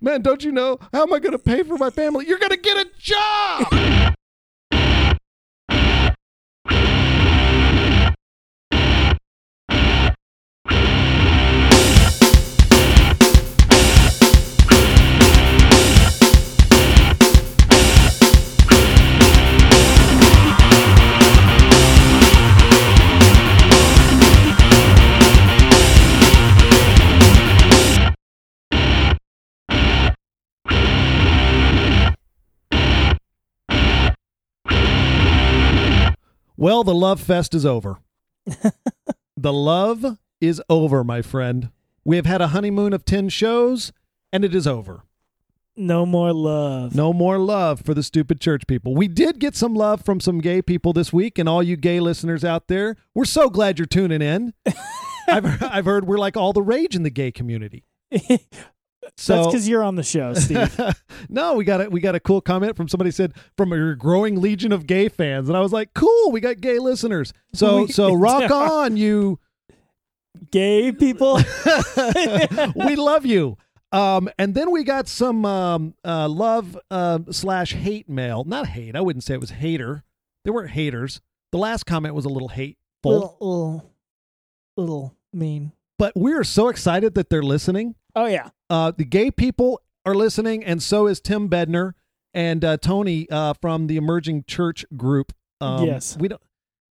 Man, don't you know? How am I going to pay for my family? You're going to get a job. Well, the love fest is over. the love is over, my friend. We have had a honeymoon of 10 shows, and it is over. No more love. No more love for the stupid church people. We did get some love from some gay people this week, and all you gay listeners out there, we're so glad you're tuning in. I've, I've heard we're like all the rage in the gay community. So That's because you're on the show, Steve. no, we got a we got a cool comment from somebody said from your growing legion of gay fans, and I was like, cool, we got gay listeners. So We- so rock on, you. Gay people. we love you. Um, and then we got some um, uh, love uh, slash hate mail. Not hate. I wouldn't say it was hater. They weren't haters. The last comment was a little hateful. little, little, little mean. But we're so excited that they're listening. Oh yeah. Uh, the gay people are listening, and so is Tim Bednar and uh, Tony uh, from the Emerging Church group. Um, Yes. we don't.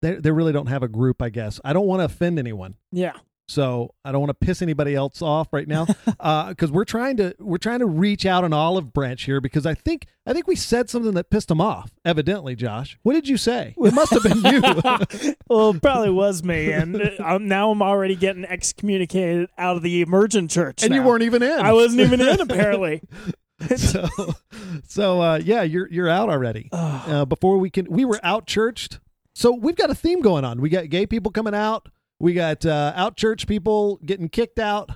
They they really don't have a group. I guess I don't want to offend anyone, Yeah. So I don't want to piss anybody else off right now, because we're trying to we're trying to reach out an olive branch here because I think I think we said something that pissed them off. Evidently, Josh, what did you say? It must have been you. well, it probably was me, and um, now I'm already getting excommunicated out of the emergent church. and you weren't even in. I wasn't even in, apparently. so so uh, yeah, you're you're out already. Uh, before we can, we were out churched. So we've got a theme going on. We got gay people coming out. We got uh, out church people getting kicked out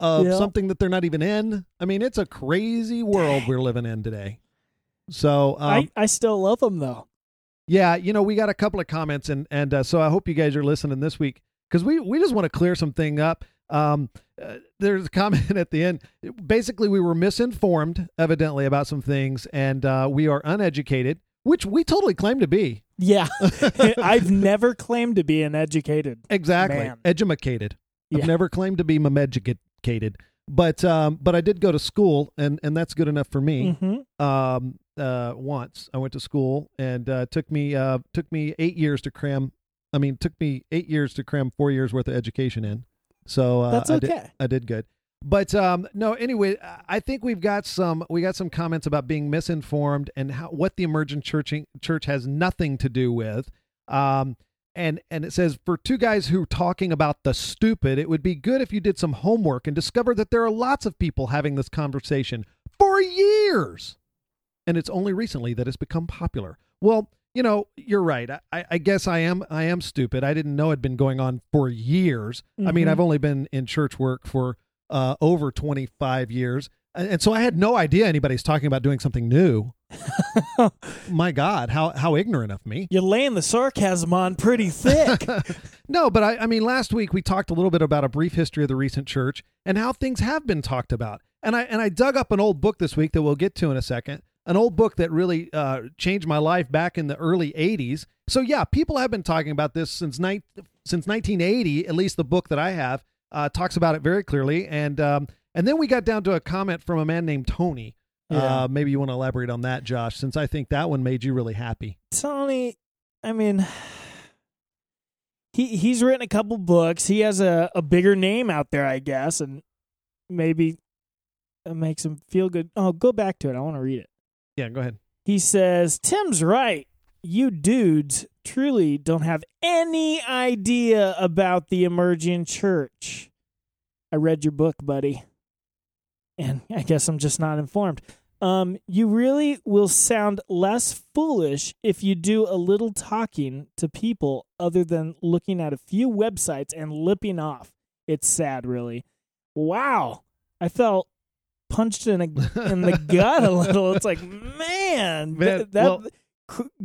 of Yeah. something that they're not even in. I mean, it's a crazy world we're living in today. So um, I, I still love them though. yeah, you know, we got a couple of comments, and and uh, so I hope you guys are listening this week because we we just want to clear something up. Um, uh, there's a comment at the end. Basically, we were misinformed, evidently, about some things, and uh, we are uneducated, which we totally claim to be. Yeah. I've never claimed to be an educated. Exactly, Man. edumacated. I've Yeah. never claimed to be educated, but um, but I did go to school, and and that's good enough for me. hmm um uh once i went to school and uh took me uh took me eight years to cram i mean took me eight years to cram four years worth of education in so uh, That's I did, okay. I did good but um no anyway i think we've got some we got some comments about being misinformed and how what the emergent church church has nothing to do with um and and it says for two guys who are talking about the stupid it would be good if you did some homework and discovered that there are lots of people having this conversation for years and it's only recently that it's become popular. Well, you know, you're right. I, I guess I am I am stupid. I didn't know it'd been going on for years. I mean, Mhm. I've only been in church work for uh, over 25 years, and, so I had no idea anybody's talking about doing something new. My God, how how ignorant of me. You're laying the sarcasm on pretty thick. No, but I, I mean, last week we talked a little bit about a brief history of the recent church and how things have been talked about. And I and I dug up an old book this week that we'll get to in a second. An old book that really uh, changed my life back in the early '80s. So yeah, people have been talking about this since ni- since 1980. At least the book that I have uh, talks about it very clearly. And um, and then we got down to a comment from a man named Tony. Yeah. Uh, maybe you want to elaborate on that, Josh, since I think that one made you really happy. Tony, I mean, he he's written a couple books. He has a, a bigger name out there, I guess, and maybe it makes him feel good. Oh, go back to it. I want to read it. Yeah, go ahead. He says, Tim's right. You dudes truly don't have any idea about the emerging church. I read your book, buddy. And I guess I'm just not informed. Um, you really will sound less foolish if you do a little talking to people other than looking at a few websites and lipping off. It's sad, really. Wow. I felt punched in a, in the gut a little. It's like, man, Man, that well- Chr-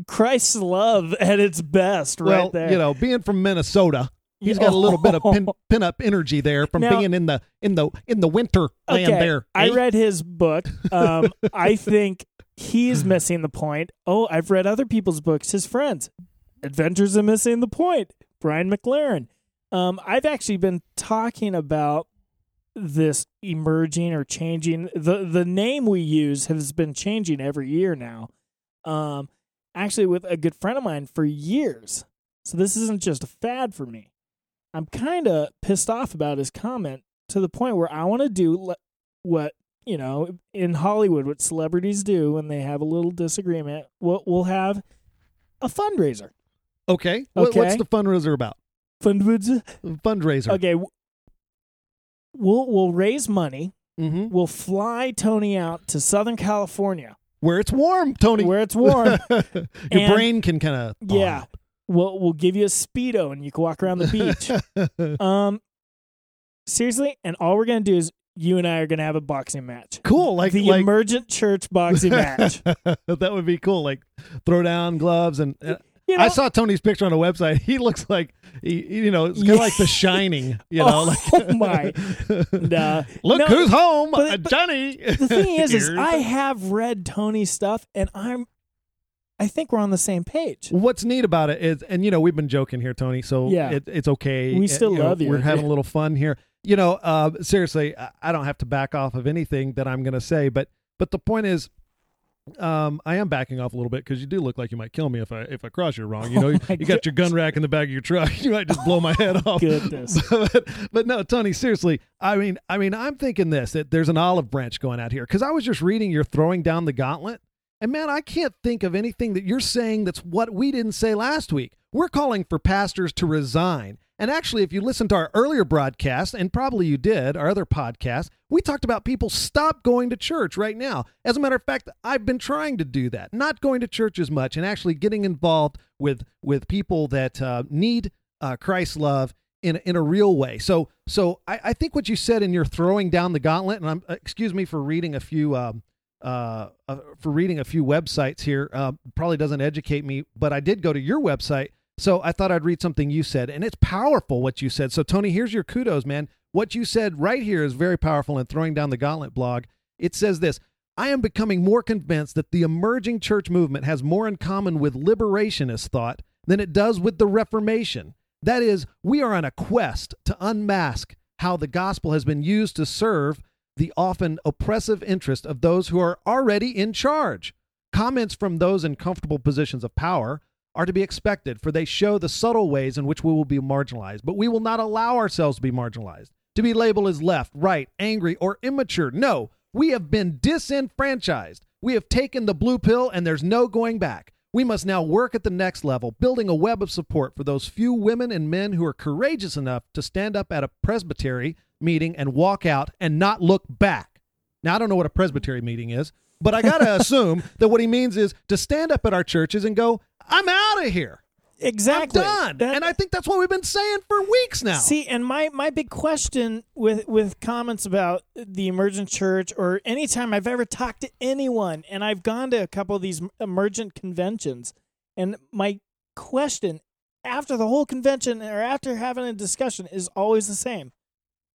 Christ's love at its best, right well, there. you know, being from Minnesota, He's got a little bit of pin, pin up energy there from Now- being in the in the in the winter land Okay, there. I eh? read his book. Um, I think he's missing the point. Oh, I've read other people's books. His friends, Adventures in Missing the Point. Brian McLaren. Um, I've actually been talking about this emerging or changing. the The name we use has been changing every year now. Um, actually, with a good friend of mine for years. So this isn't just a fad for me. I'm kind of pissed off about his comment to the point where I want to do le- what you know in Hollywood, what celebrities do when they have a little disagreement. We'll, we'll have a fundraiser. Okay. What, what's the fundraiser about? Fundraiser. Fundraiser. Okay. We'll we'll raise money. hmm We'll fly Tony out to Southern California Where it's warm, Tony. where it's warm. Your And- brain can kind of yeah. We'll we'll give you a speedo and you can walk around the beach. um, seriously, and all we're gonna do is you and I are gonna have a boxing match. cool. Like the like emergent church boxing match. that would be cool. Like throw down gloves and. uh, You know? I saw Tony's picture on a website. He looks like he, you know, it's kind of like The Shining. You know, Oh, like my. Nah. look No, who's home, but- uh, but Johnny. the thing is, is I have read Tony's stuff, and I'm, I think we're on the same page. What's neat about it is, and you know, we've been joking here, Tony. So Yeah. it, it's okay. We still know, love you. We're having a little fun here. You know, uh, seriously, I, I don't have to back off of anything that I'm going to say, but but the point is, um, I am backing off a little bit because you do look like you might kill me if I if I cross you wrong. You know, Oh you, you got your gun rack in the back of your truck. You might just blow my head off. Goodness. but, but no, Tony, seriously. I mean, I mean, I'm thinking this that there's an olive branch going out here because I was just reading you're throwing down the gauntlet, and man, I can't think of anything that you're saying that's what we didn't say last week. We're calling for pastors to resign. And actually, if you listen to our earlier broadcast, and probably you did, our other podcast, we talked about people stop going to church right now. As a matter of fact, I've been trying to do that, not going to church as much, and actually getting involved with with people that uh, need uh, Christ's love in in a real way. So so I, I think what you said in your throwing down the gauntlet, and I'm uh, excuse me for reading a few um, uh, uh, for reading a few websites here, uh, probably doesn't educate me, but I did go to your website, so I thought I'd read something you said, and it's powerful what you said. So Tony, here's your kudos, man. What you said right here is very powerful in throwing down the gauntlet blog. It says this. I am becoming more convinced that the emerging church movement has more in common with liberationist thought than it does with the Reformation. That is, we are on a quest to unmask how the gospel has been used to serve the often oppressive interest of those who are already in charge. Comments from those in comfortable positions of power are to be expected, for they show the subtle ways in which we will be marginalized. But we will not allow ourselves to be marginalized, to be labeled as left, right, angry, or immature. No, we have been disenfranchised. We have taken the blue pill, and there's no going back. We must now work at the next level, building a web of support for those few women and men who are courageous enough to stand up at a presbytery meeting and walk out and not look back. Now, I don't know what a presbytery meeting is, but I got to assume that what he means is to stand up at our churches and go, I'm out of here. Exactly. I'm done. That- and I think that's what we've been saying for weeks now. See, and my my big question with with comments about the emergent church, or anytime I've ever talked to anyone, and I've gone to a couple of these emergent conventions, and my question after the whole convention or after having a discussion is always the same.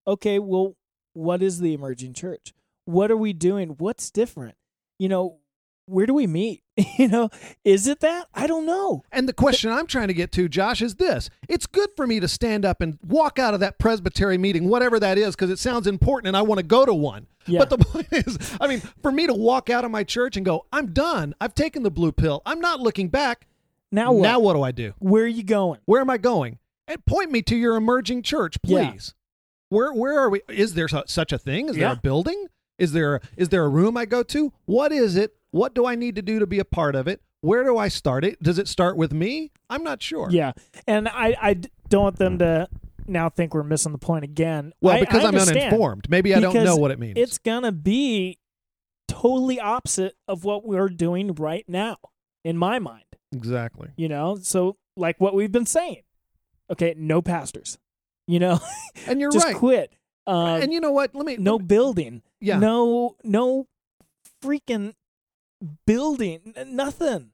Okay, well, what is the emerging church? What are we doing? What's different? You know, where do we meet? you know, is it that? I don't know. And the question I'm trying to get to, Josh, is this. It's good for me to stand up and walk out of that presbytery meeting, whatever that is, because it sounds important and I want to go to one. Yeah. But the point is, I mean, for me to walk out of my church and go, I'm done. I've taken the blue pill. I'm not looking back. Now what? Now what do I do? where are you going? Where am I going? And point me to your emerging church, Yeah. please. Where where are we? Is there such a thing? Is there a building? Is there is there a room I go to? What is it? What do I need to do to be a part of it? Where do I start it? Does it start with me? I'm not sure. Yeah, and I, I don't want them to now think we're missing the point again. Well, because I I'm uninformed. Maybe I don't know what it means. It's gonna be totally opposite of what we're doing right now, in my mind. exactly. You know, so like what we've been saying. Okay, no pastors. You know, And you're just right. quit. Um, and you know what? Let me no let me- building. Yeah. No, no freaking building. Nothing.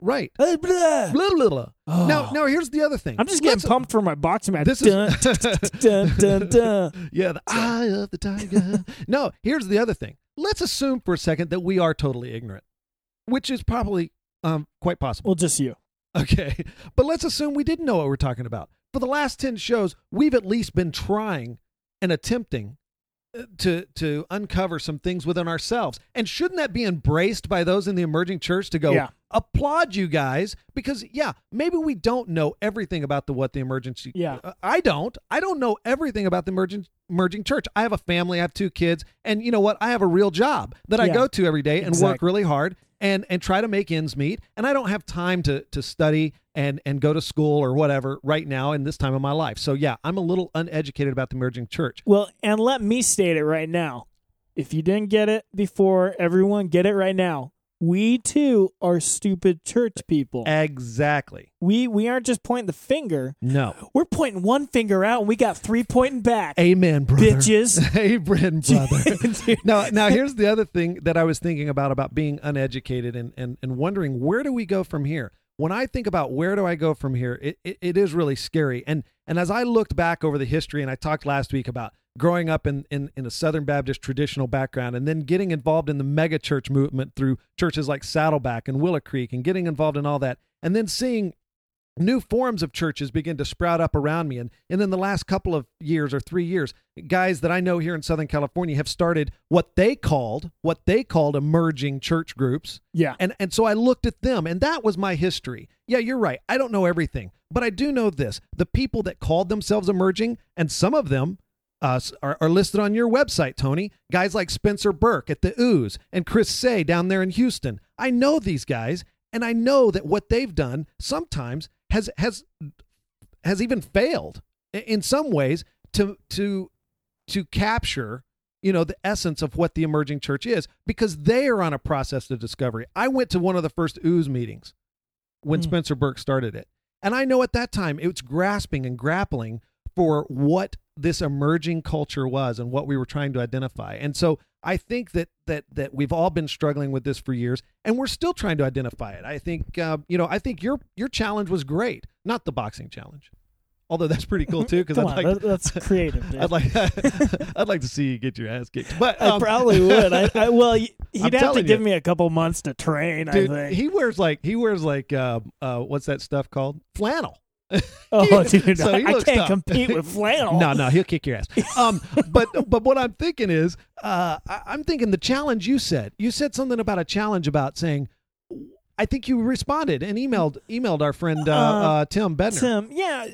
right. Uh, blah. Blah, blah, blah. Oh. Now, now here's the other thing. I'm just getting Let's- pumped for my boxing match. This is dun, dun, dun, dun. yeah, the eye of the tiger. no, here's the other thing. Let's assume for a second that we are totally ignorant, which is probably um, quite possible. Well, just you. Okay, but let's assume we didn't know what we're talking about. For the last ten shows, we've at least been trying and attempting uh, to to uncover some things within ourselves. And shouldn't that be embraced by those in the emerging church to go Yeah. applaud you guys? Because yeah, maybe we don't know everything about the what the emergency. Yeah. Uh, I don't. I don't know everything about the emerging emerging church. I have a family. I have two kids, and you know what? I have a real job that I go to every day and work really hard and and try to make ends meet. And I don't have time to to study and and go to school or whatever right now in this time of my life. So yeah, I'm a little uneducated about the emerging church. Well, and let me state it right now. If you didn't get it before, everyone get it right now. We too are stupid church people. Exactly. We we aren't just pointing the finger. No. We're pointing one finger out and we got three pointing back. Amen, brother. Bitches. Amen, brother. Now, now here's the other thing that I was thinking about about being uneducated and, and, and wondering where do we go from here? When I think about where do I go from here, it, it, it is really scary. And and as I looked back over the history, and I talked last week about growing up in, in, in a Southern Baptist traditional background and then getting involved in the mega church movement through churches like Saddleback and Willow Creek and getting involved in all that, and then seeing new forms of churches begin to sprout up around me. And and in the last couple of years or 3 years guys that I know here in Southern California have started what they called what they called emerging church groups. Yeah. and and so I looked at them and that was my history. Yeah you're right. I don't know everything but I do know this. The people that called themselves emerging and some of them uh, are, are listed on your website, Tony. Guys like Spencer Burke at the Ooze and Chris Seay down there in Houston. I know these guys, and I know that what they've done sometimes has has has even failed in some ways to to to capture you know the essence of what the emerging church is because they are on a process of discovery. I went to one of the first Ooze meetings when Mm. Spencer Burke started it. And I know at that time it was grasping and grappling for what this emerging culture was and what we were trying to identify. And so I think that that that we've all been struggling with this for years, and we're still trying to identify it. I think uh, you know I think your your challenge was great, not the boxing challenge, although that's pretty cool too. Because I'd on, like that- that's creative. Dude. I'd like I'd like to see you get your ass kicked. But I um, probably would. I, I well, he'd have to give you. me a couple months to train. dude, I think. he wears like he wears like uh, uh, what's that stuff called flannel. Oh, dude, So I can't tough. compete with flannel. No, no, he'll kick your ass. Um, but but what I'm thinking is, uh, I, I'm thinking the challenge you said. You said something about a challenge about saying. I think you responded and emailed emailed our friend uh, Uh, uh, Tim Bednar. Tim, yeah.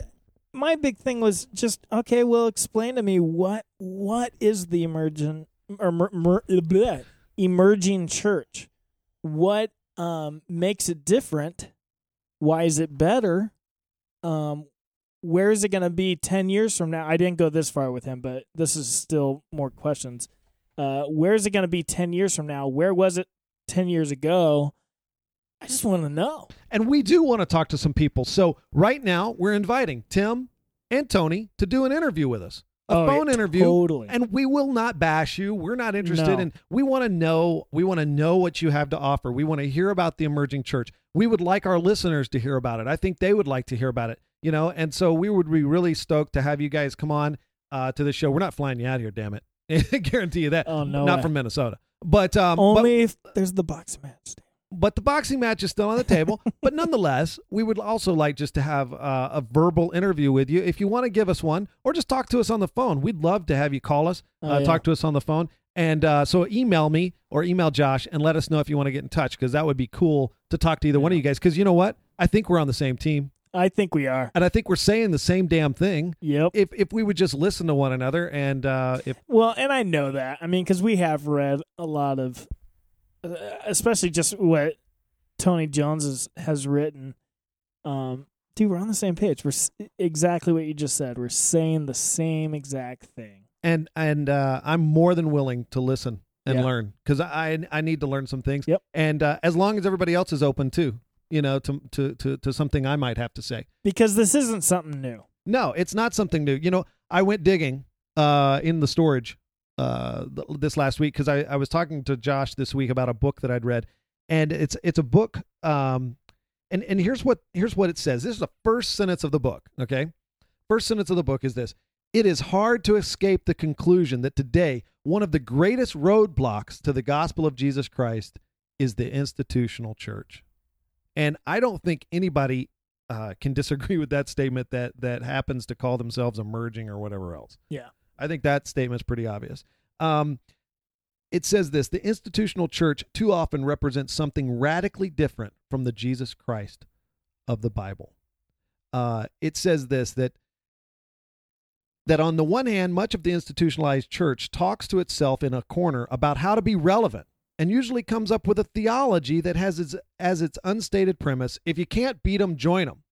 My big thing was just okay. Well, explain to me what what is the emergent or mer, mer, bleh, emerging church? What um, makes it different? Why is it better? Um, where is it going to be ten years from now? I didn't go this far with him, but this is still more questions. Uh, where is it going to be ten years from now? Where was it ten years ago? I just want to know. And we do want to talk to some people. So right now we're inviting Tim and Tony to do an interview with us. A Oh, yeah, phone interview. totally. And we will not bash you. We're not interested No. in we want to know we want to know what you have to offer. We want to hear about the emerging church. We would like our listeners to hear about it. I think they would like to hear about it, you know. And so we would be really stoked to have you guys come on uh, to the show. We're not flying you out here, damn it. I guarantee you that. Oh, no Not way. from Minnesota. But um but- Only if there's the boxing match. But the boxing match is still on the table. but nonetheless, we would also like just to have uh, a verbal interview with you. If you want to give us one, or just talk to us on the phone, we'd love to have you call us, Oh, uh, yeah. talk to us on the phone. And uh, so email me or email Josh and let us know if you want to get in touch because that would be cool to talk to either one of you guys. Because you know what? I think we're on the same team, I think we are. and I think we're saying the same damn thing. Yep. If if we would just listen to one another, and uh, if Well, and I know that. I mean, because we have read a lot of, especially just what Tony Jones has, has written. Um, dude, we're on the same page. We're s- exactly what you just said. We're saying the same exact thing. and and uh, I'm more than willing to listen and Yeah. learn because I I need to learn some things. Yep. And uh, as long as everybody else is open too, you know, to to to to something I might have to say. Because this isn't something new. No, it's not something new. You know, I went digging uh, in the storage uh, this last week because I, I was talking to Josh this week about a book that I'd read, and it's it's a book. Um, and and here's what here's what it says. This is the first sentence of the book. Okay, first sentence of the book is this: It is hard to escape the conclusion that today one of the greatest roadblocks to the gospel of Jesus Christ is the institutional church. And I don't think anybody uh, can disagree with that statement that that happens to call themselves emerging or whatever else. Yeah. I think that statement's pretty obvious. Um, it says this the institutional church too often represents something radically different from the Jesus Christ of the Bible. Uh, it says this that that on the one hand, much of the institutionalized church talks to itself in a corner about how to be relevant and usually comes up with a theology that has its, as its unstated premise if you can't beat them, join them.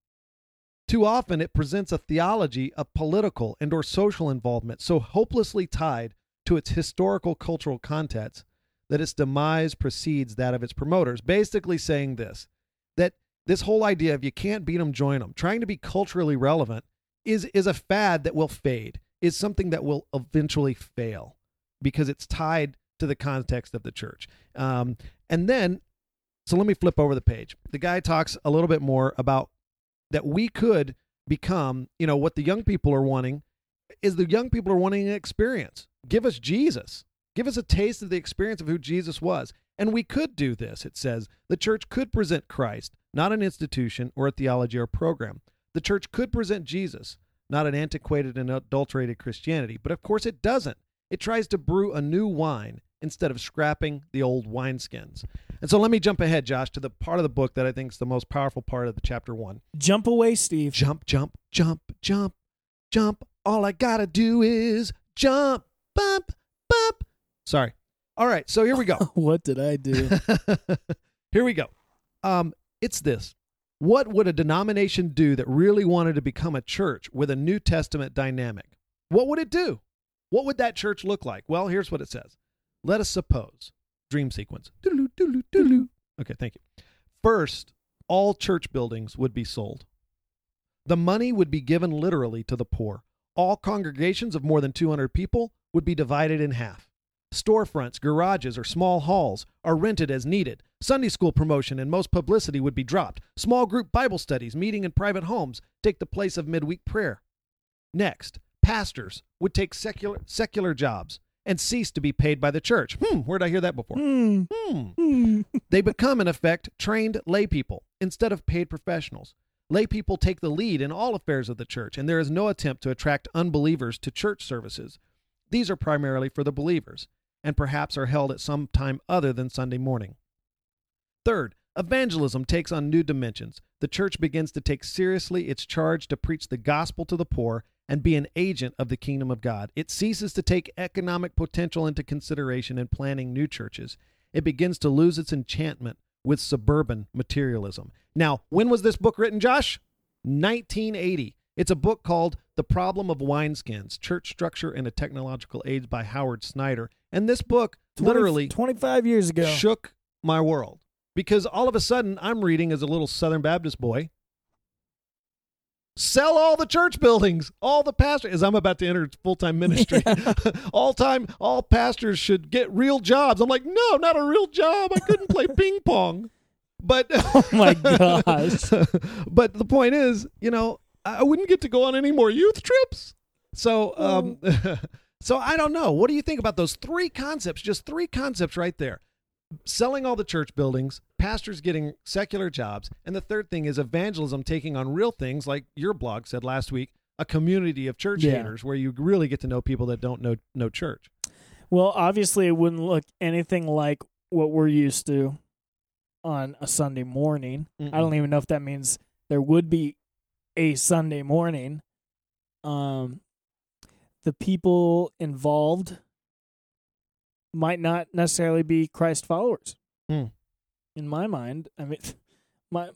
Too often it presents a theology of political and or social involvement so hopelessly tied to its historical cultural context that its demise precedes that of its promoters, basically saying this that this whole idea of you can't beat them, join them, trying to be culturally relevant is is a fad that will fade, is something that will eventually fail because it's tied to the context of the church. Um, and then, so let me flip over the page. The guy talks a little bit more about that we could become, you know, what the young people are wanting is the young people are wanting an experience. Give us Jesus. Give us a taste of the experience of who Jesus was. And we could do this, it says. The church could present Christ, not an institution or a theology or program. The church could present Jesus, not an antiquated and adulterated Christianity. But of course, it doesn't. It tries to brew a new wine instead of scrapping the old wineskins. And so let me jump ahead, Josh, to the part of the book that I think is the most powerful part of the chapter one. Jump away, Steve. Jump, jump, jump, jump, jump. All I gotta do is jump, bump, bump. Sorry. All right, so here we go. what did I do? here we go. Um, it's this. What would a denomination do that really wanted to become a church with a New Testament dynamic? What would it do? What would that church look like? Well, here's what it says. Let us suppose. Dream sequence. Okay, thank you. First, all church buildings would be sold. The money would be given literally to the poor. All congregations of more than 200 people would be divided in half. Storefronts, garages, or small halls are rented as needed. Sunday school promotion and most publicity would be dropped. Small group Bible studies, meeting in private homes, take the place of midweek prayer. Next, pastors would take secular, secular jobs and cease to be paid by the church. Hmm, where did I hear that before? Hmm. Hmm. Hmm. They become, in effect, trained lay people instead of paid professionals. Lay people take the lead in all affairs of the church, and there is no attempt to attract unbelievers to church services. These are primarily for the believers, and perhaps are held at some time other than Sunday morning. Third, evangelism takes on new dimensions. The church begins to take seriously its charge to preach the gospel to the poor and be an agent of the kingdom of God. It ceases to take economic potential into consideration in planning new churches. It begins to lose its enchantment with suburban materialism. Now, when was this book written, Josh? 1980. It's a book called The Problem of Wineskins Church Structure in a Technological Age by Howard Snyder. And this book 20 literally 25 years ago. shook my world because all of a sudden I'm reading as a little Southern Baptist boy. Sell all the church buildings, all the pastors. As I'm about to enter full time ministry, all time, all pastors should get real jobs. I'm like, no, not a real job. I couldn't play ping pong. But oh my gosh. but the point is, you know, I wouldn't get to go on any more youth trips. So, um, so I don't know. What do you think about those three concepts? Just three concepts right there selling all the church buildings, pastors getting secular jobs, and the third thing is evangelism taking on real things like your blog said last week, a community of church Yeah. haters where you really get to know people that don't know know church. Well, obviously, it wouldn't look anything like what we're used to on a Sunday morning. I don't even know if that means there would be a Sunday morning. Um, the people involved might not necessarily be Christ followers. Hmm. In my mind, I mean, my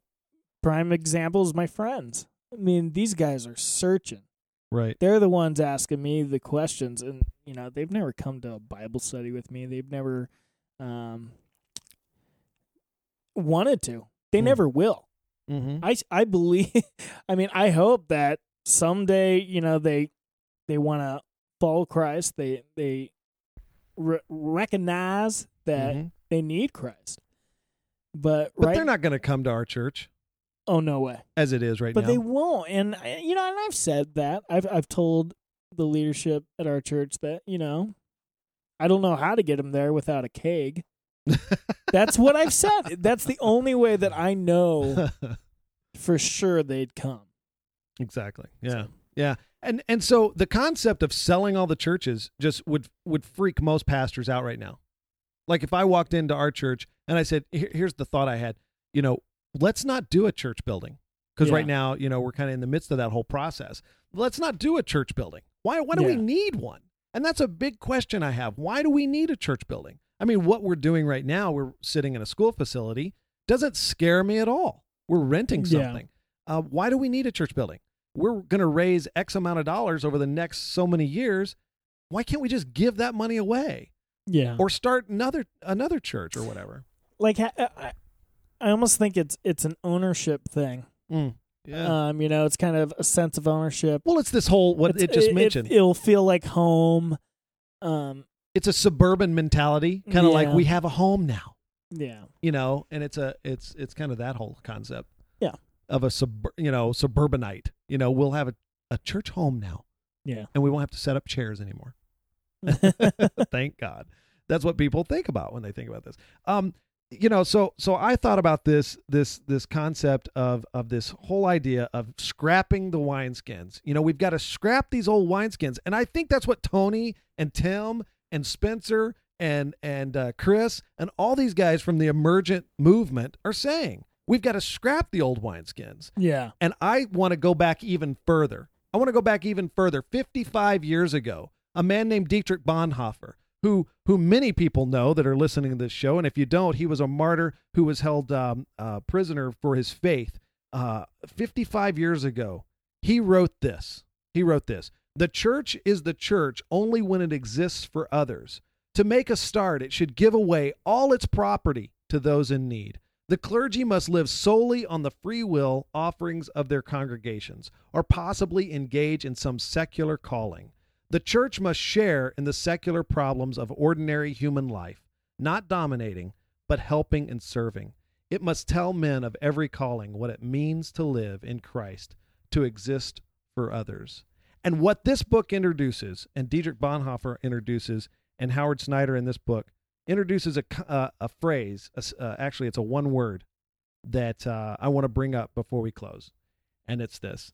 prime example is my friends. I mean, these guys are searching Right. they're the ones asking me the questions and you know they've never come to a bible study with me they've never um wanted to they Hmm. never will Mm-hmm. i i believe i mean i hope that someday you know they they want to follow christ they they re- recognize that Mm-hmm. they need christ but, But right they're not going to come to our church. Oh no way. as it is right But now. But they won't. And uh, you know, and I've said that. I've I've told the leadership at our church that you know, I don't know how to get them there without a keg. That's what I've said. That's the only way that I know for sure they'd come. exactly. Yeah. So- Yeah. And and so the concept of selling all the churches just would would freak most pastors out right now. Like if I walked into our church and I said, Here, "Here's the thought I had. You know, let's not do a church building because Yeah. right now, you know, we're kind of in the midst of that whole process. Let's not do a church building. Why? Why do we need one? And that's a big question I have. Why do we need a church building? I mean, what we're doing right now, we're sitting in a school facility, doesn't scare me at all. We're renting Yeah. something. Uh, why do we need a church building? We're going to raise X amount of dollars over the next so many years. Why can't we just give that money away Yeah. or start another another church or whatever? like I, I, I almost think it's it's an ownership thing. Mm, yeah. Um, you know, it's kind of a sense of ownership. well, it's this whole what It's- it just it, mentioned. It, will feel like home. Um, it's a suburban mentality, kind of like we have a home now, yeah. you know, and it's a it's it's kind of that whole concept. Yeah. Of a sub, you know, suburbanite. You know, we'll have a, a church home now, Yeah. and we won't have to set up chairs anymore. Thank God. That's what people think about when they think about this. Um, you know, so so I thought about this this this concept of of this whole idea of scrapping the wineskins. You know, we've got to scrap these old wineskins, and I think that's what Tony and Tim and Spencer and and uh, Chris and all these guys from the emergent movement are saying. We've got to scrap the old wineskins. yeah. And I want to go back even further. I want to go back even further. 55 years ago, a man named Dietrich Bonhoeffer, who who many people know that are listening to this show, and if you don't, he was a martyr who was held um, uh, prisoner for his faith. Uh, 55 years ago, he wrote this. He wrote this: "The church is the church only when it exists for others. To make a start, it should give away all its property to those in need." The clergy must live solely on the free will offerings of their congregations, or possibly engage in some secular calling. The church must share in the secular problems of ordinary human life, not dominating, but helping and serving. It must tell men of every calling what it means to live in Christ, to exist for others. And what this book introduces, and Dietrich Bonhoeffer introduces, and Howard Snyder in this book, introduces a, uh, a phrase. Uh, actually, it's a one word that uh, I want to bring up before we close, and it's this: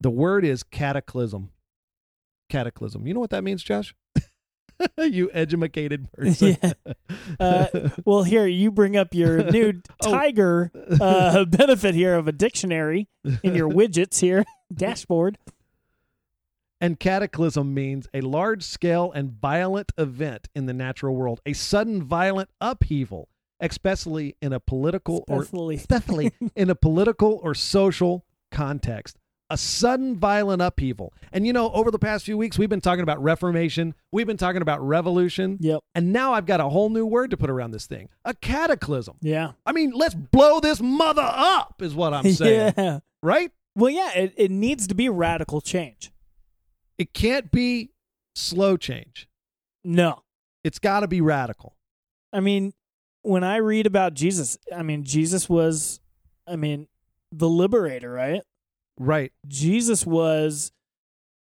the word is cataclysm. Cataclysm. You know what that means, Josh? you educated person. Yeah. Uh, well, here you bring up your new Oh. tiger uh, benefit here of a dictionary in your widgets here dashboard. And cataclysm means a large scale and violent event in the natural world, a sudden violent upheaval, especially in a political or especially in a political or social context. A sudden violent upheaval. And you know, over the past few weeks, we've been talking about reformation, we've been talking about revolution, Yep. and now I've got a whole new word to put around this thing a cataclysm. Yeah. I mean, let's blow this mother up, is what I'm saying. yeah. Right? Well, yeah. It, it needs to be radical change. It can't be slow change, No. it's got to be radical. I mean, when I read about Jesus, I mean, Jesus was, I mean, the liberator, right? Right. Jesus was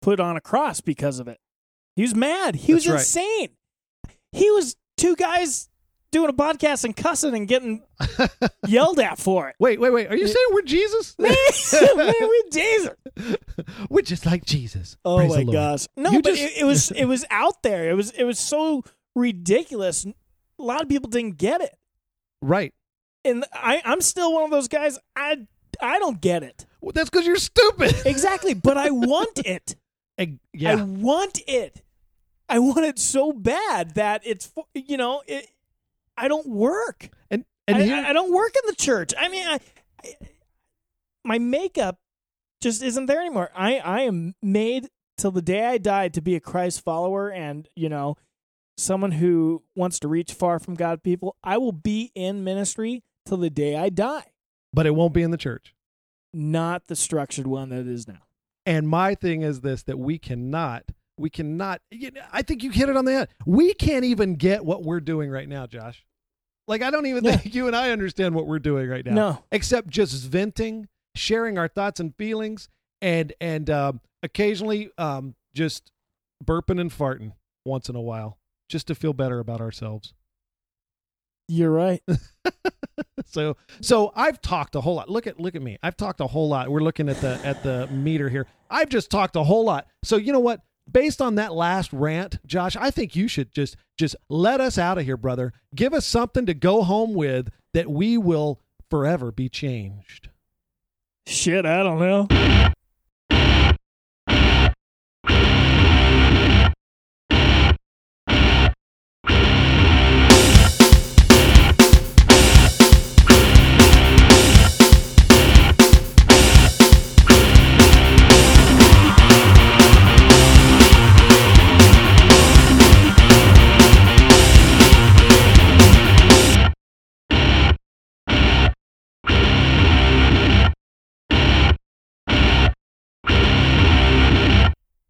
put on a cross because of it. He was mad. He was right. insane. He was two guys doing a podcast and cussing and getting yelled at for it. Wait, wait, wait. Are you saying we're Jesus? Man, man, we Jesus. we're just like Jesus. Oh Praise my gosh. No, You but just- it, it was it was out there. It was it was so ridiculous. A lot of people didn't get it. Right. And I, I'm still one of those guys. I I don't get it. Well, that's because you're stupid. Exactly, but I want it. I yeah. want it. I want it so bad that it's you know it. I don't work. and and I, here, I, I don't work in the church. I mean, I, I, my makeup just isn't there anymore. I I am made till the day I die to be a Christ follower, and you know, someone who wants to reach far from God. People, I will be in ministry till the day I die. But it won't be in the church. Not the structured one that it is now. And my thing is this: that we cannot, we cannot. You know, I think you hit it on the head. We can't even get what we're doing right now, Josh. Like I don't even Yeah. think you and I understand what we're doing right now. No. except just venting, sharing our thoughts and feelings, and and um, occasionally um, just burping and farting once in a while, just to feel better about ourselves. You're right. So so I've talked a whole lot. Look at look at me. I've talked a whole lot. We're looking at the at the meter here. I've just talked a whole lot. So you know what? Based on that last rant, Josh, I think you should just just let us out of here, brother. Give us something to go home with that we will forever be changed. Shit, I don't know.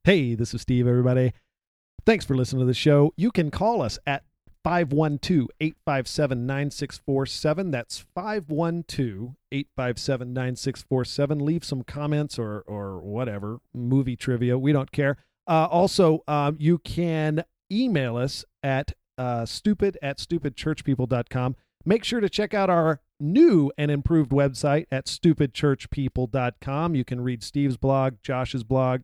Hey, this is Steve, everybody. Thanks for listening to the show. You can call us at 512 857 9647. That's 512 857 9647. Leave some comments or, or whatever, movie trivia. We don't care. Uh, also, um, you can email us at uh, stupid at stupidchurchpeople.com. Make sure to check out our new and improved website at stupidchurchpeople.com. You can read Steve's blog, Josh's blog,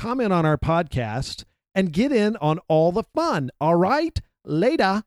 comment on our podcast, and get in on all the fun. All right? Later.